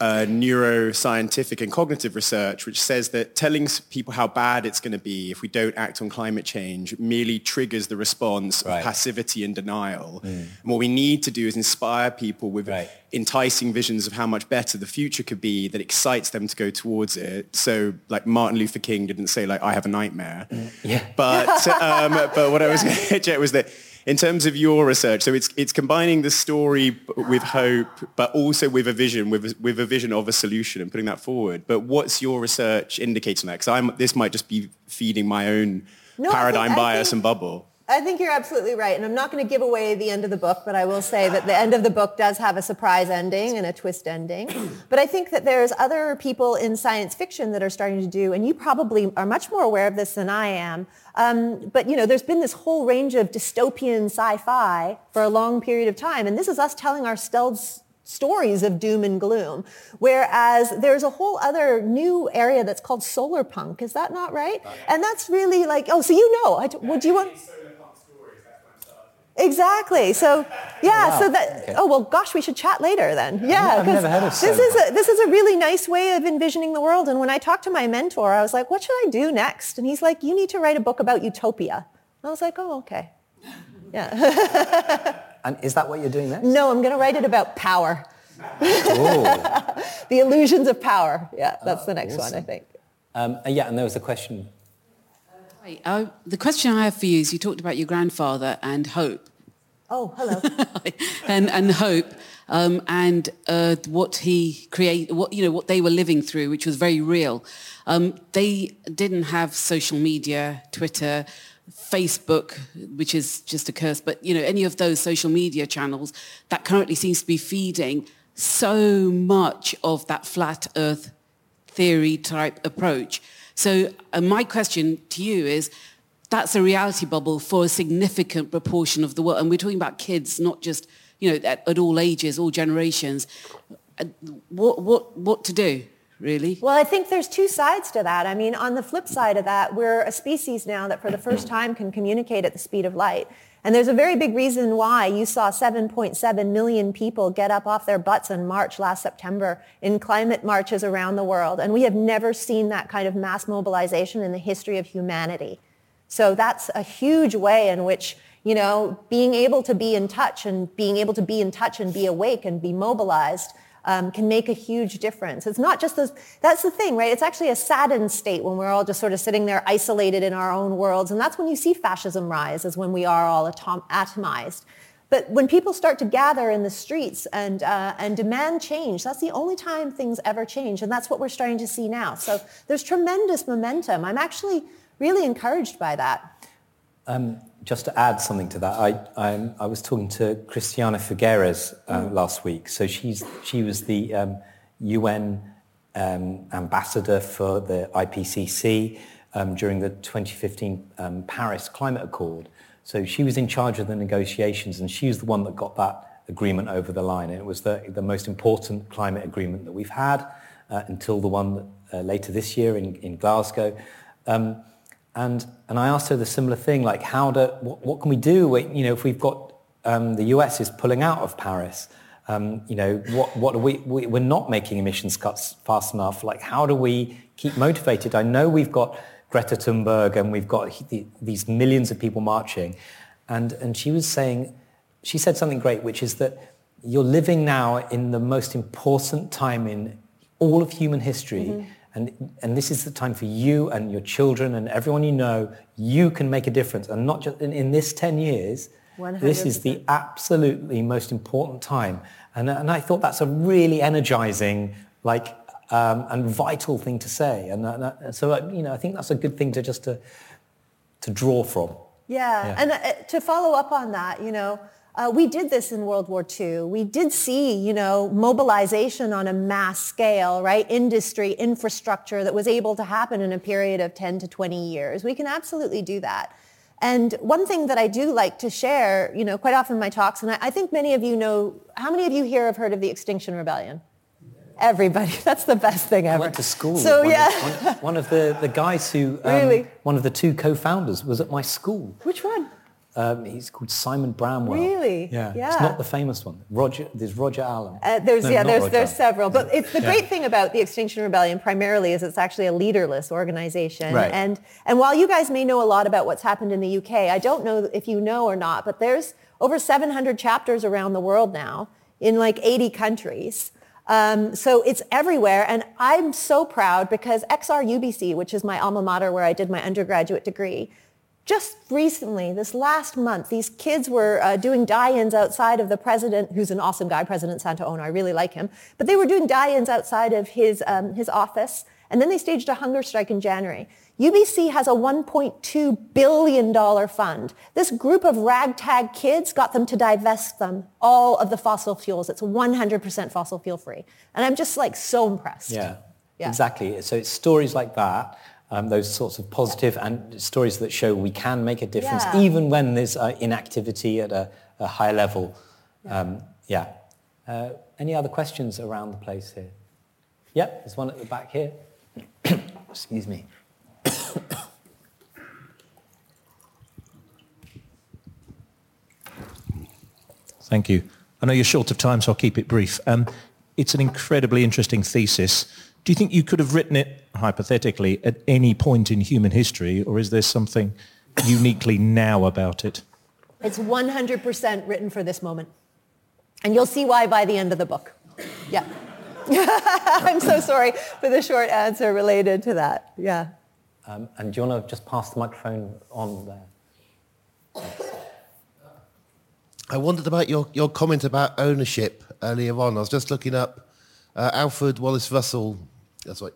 uh, neuroscientific and cognitive research which says that telling people how bad it's going to be if we don't act on climate change merely triggers the response right. of passivity and denial. Mm. And what we need to do is inspire people with right. enticing visions of how much better the future could be that excites them to go towards it. So like Martin Luther King didn't say like, I have a nightmare. Mm. Yeah. But, um, but what I was going to check was that in terms of your research, so it's it's combining the story with hope, but also with a vision, with a, with a vision of a solution and putting that forward. But what's your research indicating that? Because I'm this might just be feeding my own no, paradigm think, bias think, and bubble. I think you're absolutely right. And I'm not going to give away the end of the book, but I will say that the end of the book does have a surprise ending and a twist ending. But I think that there's other people in science fiction that are starting to do, and you probably are much more aware of this than I am. Um, but you know, there's been this whole range of dystopian sci-fi for a long period of time, and this is us telling ourselves stories of doom and gloom. Whereas there's a whole other new area that's called solar punk. Is that not right? And that's really like, oh, so you know, I, would you want? Exactly. So, yeah. Oh, wow. So that. Okay. Oh well, gosh, we should chat later then. Yeah, I've never heard of this is a this is a really nice way of envisioning the world. And when I talked to my mentor, I was like, "What should I do next?" And he's like, "You need to write a book about utopia." And I was like, "Oh, okay." Yeah. and is that what you're doing next? No, I'm going to write it about power. the illusions of power. Yeah, that's oh, the next awesome. one, I think. Um, yeah, and there was a question uh, the question I have for you is you talked about your grandfather and hope. Oh, hello. and, and hope um, and uh, what he created, what, you know, what they were living through, which was very real. Um, they didn't have social media, Twitter, Facebook, which is just a curse, but you know, any of those social media channels that currently seems to be feeding so much of that flat earth theory type approach. So uh, my question to you is, that's a reality bubble for a significant proportion of the world. And we're talking about kids, not just, you know, at, at all ages, all generations. Uh, what, what, what to do? Really? Well, I think there's two sides to that. I mean, on the flip side of that, we're a species now that for the first time can communicate at the speed of light. And there's a very big reason why you saw 7.7 million people get up off their butts and march last September in climate marches around the world. And we have never seen that kind of mass mobilization in the history of humanity. So that's a huge way in which, you know, being able to be in touch and being able to be in touch and be awake and be mobilized um, can make a huge difference. It's not just those, that's the thing, right? It's actually a saddened state when we're all just sort of sitting there isolated in our own worlds. And that's when you see fascism rise, is when we are all atom- atomized. But when people start to gather in the streets and, uh, and demand change, that's the only time things ever change. And that's what we're starting to see now. So there's tremendous momentum. I'm actually really encouraged by that. Um, just to add something to that, I, I, I was talking to Christiana Figueres uh, mm. last week. So she's, she was the um, UN um, ambassador for the IPCC um, during the 2015 um, Paris Climate Accord. So she was in charge of the negotiations and she was the one that got that agreement over the line. And it was the, the most important climate agreement that we've had uh, until the one uh, later this year in, in Glasgow. Um, and, and I asked her the similar thing, like how do, what, what can we do, you know, if we've got um, the US is pulling out of Paris, um, you know, what, what are we, we, we're not making emissions cuts fast enough. Like how do we keep motivated? I know we've got Greta Thunberg and we've got the, these millions of people marching. And, and she was saying, she said something great, which is that you're living now in the most important time in all of human history. Mm-hmm and, and this is the time for you and your children and everyone you know, you can make a difference. And not just in, in this 10 years, 100%. this is the absolutely most important time. And, and I thought that's a really energizing, like, um, and vital thing to say. And, and so, uh, you know, I think that's a good thing to just to, to draw from. Yeah. yeah. And uh, to follow up on that, you know, uh, we did this in World War II. We did see, you know, mobilization on a mass scale, right? Industry, infrastructure that was able to happen in a period of 10 to 20 years. We can absolutely do that. And one thing that I do like to share, you know, quite often in my talks, and I, I think many of you know, how many of you here have heard of the Extinction Rebellion? Everybody. That's the best thing ever. I went to school. So one yeah, of, one, one, of the, the guys who um, really one of the two co-founders was at my school. Which one? Um, he's called Simon Bramwell. Really? Yeah. yeah. It's not the famous one. Roger. There's Roger Hallam. Uh, there's no, yeah. There's Roger. there's several. But it's the yeah. great thing about the Extinction Rebellion primarily is it's actually a leaderless organization. Right. And and while you guys may know a lot about what's happened in the UK, I don't know if you know or not, but there's over 700 chapters around the world now in like 80 countries. Um, so it's everywhere. And I'm so proud because XRUBC, which is my alma mater where I did my undergraduate degree, just recently, this last month, these kids were uh, doing die-ins outside of the president, who's an awesome guy, President Santa Ono. I really like him. But they were doing die-ins outside of his, um, his office, and then they staged a hunger strike in January. UBC has a $1.2 billion fund. This group of ragtag kids got them to divest them all of the fossil fuels. It's 100% fossil fuel free. And I'm just like so impressed. Yeah, yeah. exactly. So it's stories like that um, those sorts of positive and stories that show we can make a difference yeah. even when there's uh, inactivity at a, a high level. Um, yeah. Uh, any other questions around the place here? Yep, there's one at the back here. Excuse me. Thank you. I know you're short of time, so I'll keep it brief. Um, it's an incredibly interesting thesis. Do you think you could have written it, hypothetically, at any point in human history, or is there something uniquely now about it? It's 100% written for this moment. And you'll see why by the end of the book. Yeah. I'm so sorry for the short answer related to that. Yeah. Um, and do you want to just pass the microphone on there? I wondered about your, your comment about ownership earlier on. I was just looking up uh, Alfred Wallace Russell that's right,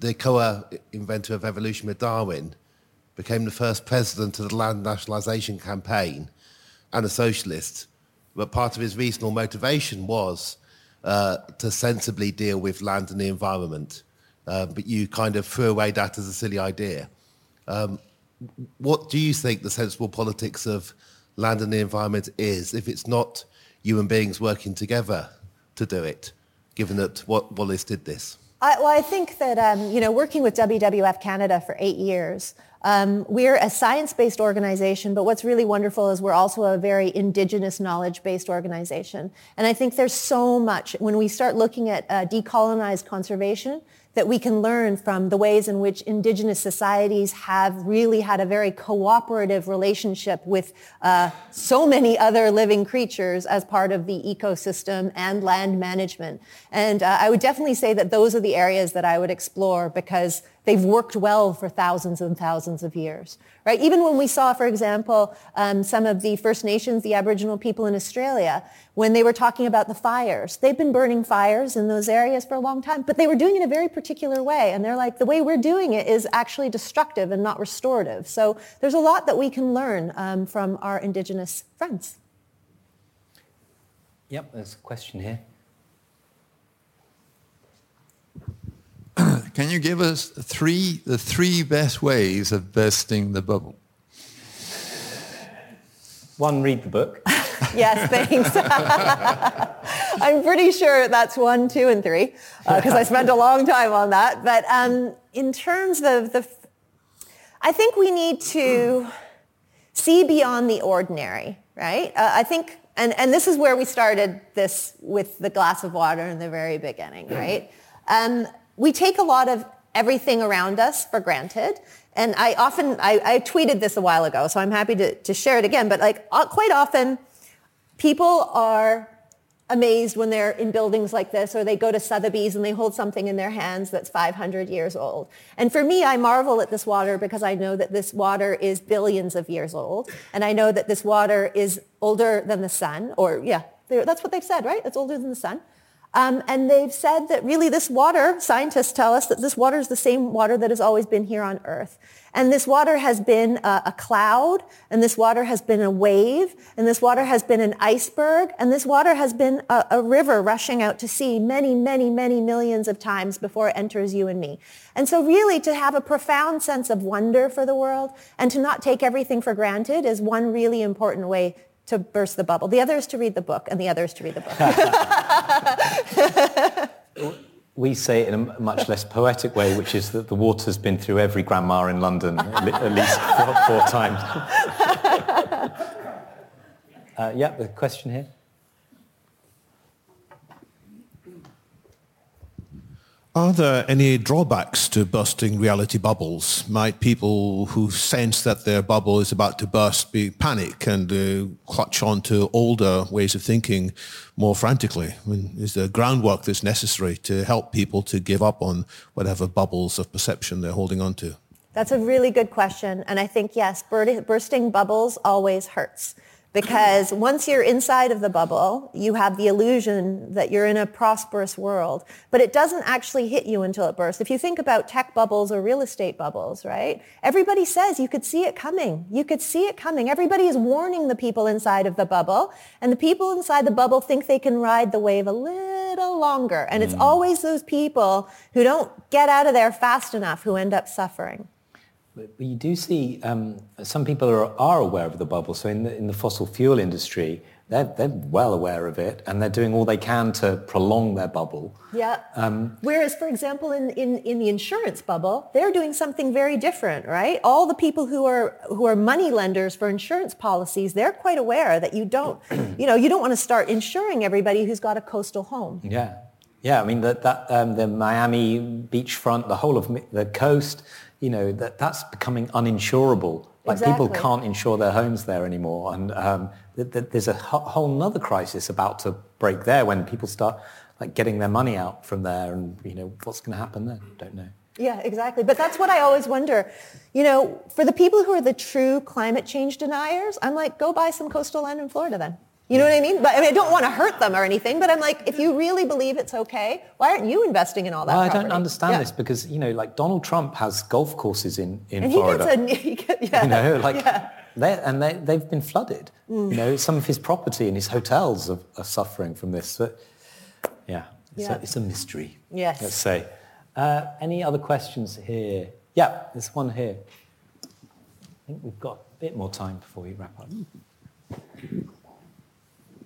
the co-inventor of evolution with Darwin, became the first president of the land nationalisation campaign and a socialist. But part of his reasonable motivation was uh, to sensibly deal with land and the environment. Uh, but you kind of threw away that as a silly idea. Um, what do you think the sensible politics of land and the environment is if it's not human beings working together to do it, given that what Wallace did this? I, well, I think that, um, you know, working with WWF Canada for eight years, um, we're a science-based organization, but what's really wonderful is we're also a very indigenous knowledge-based organization. And I think there's so much, when we start looking at uh, decolonized conservation, that we can learn from the ways in which indigenous societies have really had a very cooperative relationship with uh, so many other living creatures as part of the ecosystem and land management. And uh, I would definitely say that those are the areas that I would explore because they've worked well for thousands and thousands of years. Right? Even when we saw, for example, um, some of the First Nations, the Aboriginal people in Australia, when they were talking about the fires, they've been burning fires in those areas for a long time, but they were doing it in a very particular way. And they're like, the way we're doing it is actually destructive and not restorative. So there's a lot that we can learn um, from our Indigenous friends. Yep, there's a question here. Can you give us three, the three best ways of bursting the bubble? One, read the book. yes, thanks. I'm pretty sure that's one, two, and three, because uh, I spent a long time on that. But um, in terms of the, I think we need to see beyond the ordinary, right? Uh, I think, and, and this is where we started this with the glass of water in the very beginning, right? Um, we take a lot of everything around us for granted. And I often, I, I tweeted this a while ago, so I'm happy to, to share it again, but like uh, quite often people are amazed when they're in buildings like this or they go to Sotheby's and they hold something in their hands that's 500 years old. And for me, I marvel at this water because I know that this water is billions of years old. And I know that this water is older than the sun, or yeah, that's what they've said, right? It's older than the sun. Um, and they've said that really this water, scientists tell us that this water is the same water that has always been here on Earth. And this water has been a, a, cloud, and this water has been a wave, and this water has been an iceberg, and this water has been a, a river rushing out to sea many, many, many millions of times before it enters you and me. And so really to have a profound sense of wonder for the world and to not take everything for granted is one really important way to burst the bubble. The other is to read the book, and the other is to read the book. we say it in a much less poetic way, which is that the water's been through every grandma in London at least four, four times. uh, yeah, the question here. Are there any drawbacks to busting reality bubbles? Might people who sense that their bubble is about to burst be panic and uh, clutch on to older ways of thinking more frantically? I mean, is there groundwork that's necessary to help people to give up on whatever bubbles of perception they're holding on to? That's a really good question. And I think, yes, bursting bubbles always hurts because once you're inside of the bubble, you have the illusion that you're in a prosperous world, but it doesn't actually hit you until it bursts. If you think about tech bubbles or real estate bubbles, right? Everybody says you could see it coming. You could see it coming. Everybody is warning the people inside of the bubble, and the people inside the bubble think they can ride the wave a little longer. And it's mm. always those people who don't get out of there fast enough who end up suffering. But, you do see um, some people are, are aware of the bubble. So in the, in the fossil fuel industry, they're, they're well aware of it and they're doing all they can to prolong their bubble. Yeah. Um, Whereas, for example, in, in, in the insurance bubble, they're doing something very different, right? All the people who are, who are money lenders for insurance policies, they're quite aware that you don't, you know, you don't want to start insuring everybody who's got a coastal home. Yeah. Yeah, I mean, that, that, um, the Miami beachfront, the whole of the coast, you know, that that's becoming uninsurable. Like exactly. people can't insure their homes there anymore. And um, th- th- there's a whole nother crisis about to break there when people start like getting their money out from there and, you know, what's going to happen then? Don't know. Yeah, exactly. But that's what I always wonder. You know, for the people who are the true climate change deniers, I'm like, go buy some coastal land in Florida then. You know what I mean? But I mean, I don't want to hurt them or anything, but I'm like, if you really believe it's okay, why aren't you investing in all that? Well, I property? don't understand yeah. this because you know, like Donald Trump has golf courses in in and Florida. He gets a, gets, yeah, you know, like. Yeah. and they, they've been flooded. Mm. You know, some of his property and his hotels are, are suffering from this. But yeah, it's, yeah. A, it's a mystery. Yes. Let's say. Uh, any other questions here? Yeah, there's one here. I think we've got a bit more time before we wrap up.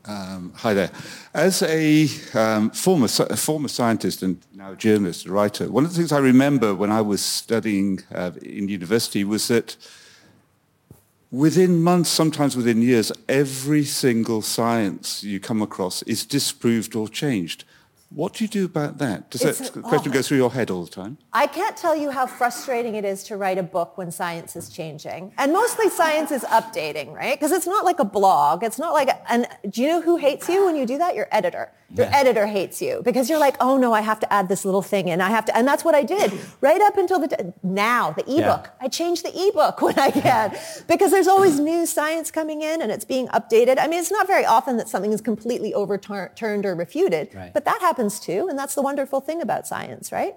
Um, hi there. As a um, former, former scientist and now journalist, a writer, one of the things I remember when I was studying uh, in university was that within months, sometimes within years, every single science you come across is disproved or changed. What do you do about that? Does It's that question go through your head all the time? I can't tell you how frustrating it is to write a book when science is changing. And mostly science is updating, right? Because it's not like a blog. It's not like, and do you know who hates you when you do that? Your editor. Your Yeah. editor hates you because you're like, oh no, I have to add this little thing in. I have to, and that's what I did right up until the, t- now, the ebook. I change the ebook when I can because there's always new science coming in and it's being updated. I mean, it's not very often that something is completely overturned or refuted, Right. but that happens too. And that's the wonderful thing about science, right?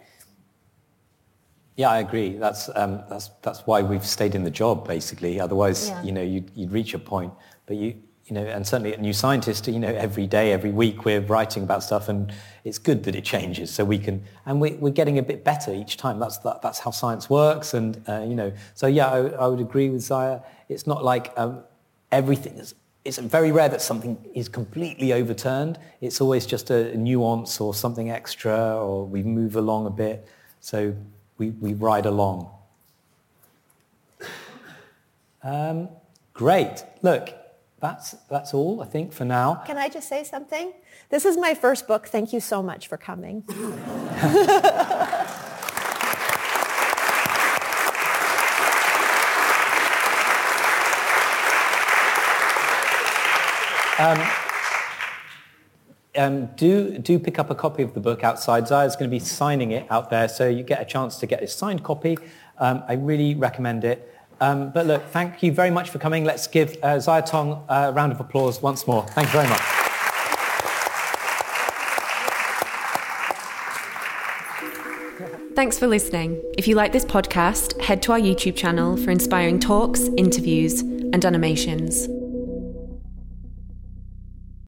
Yeah, I agree. That's, um, that's, that's why we've stayed in the job, basically. Otherwise, Yeah. you know, you'd, you'd reach a point. But you, you know, and certainly at New Scientist, you know, every day, every week we're writing about stuff and it's good that it changes so we can, and we, we're getting a bit better each time. That's, that, that's how science works. And, uh, you know, so yeah, I, I would agree with Ziya. It's not like um, everything is, it's very rare that something is completely overturned. It's always just a nuance or something extra or we move along a bit. So we, we ride along. Um, great. Look, that's, that's all, I think, for now. Can I just say something? This is my first book. Thank you so much for coming. Um, um, do, do pick up a copy of the book outside. Ziya's going to be signing it out there, so you get a chance to get a signed copy. Um, I really recommend it. Um, but look, thank you very much for coming. Let's give uh, Tong a round of applause once more. Thank you very much. Thanks for listening. If you like this podcast, head to our YouTube channel for inspiring talks, interviews, and animations.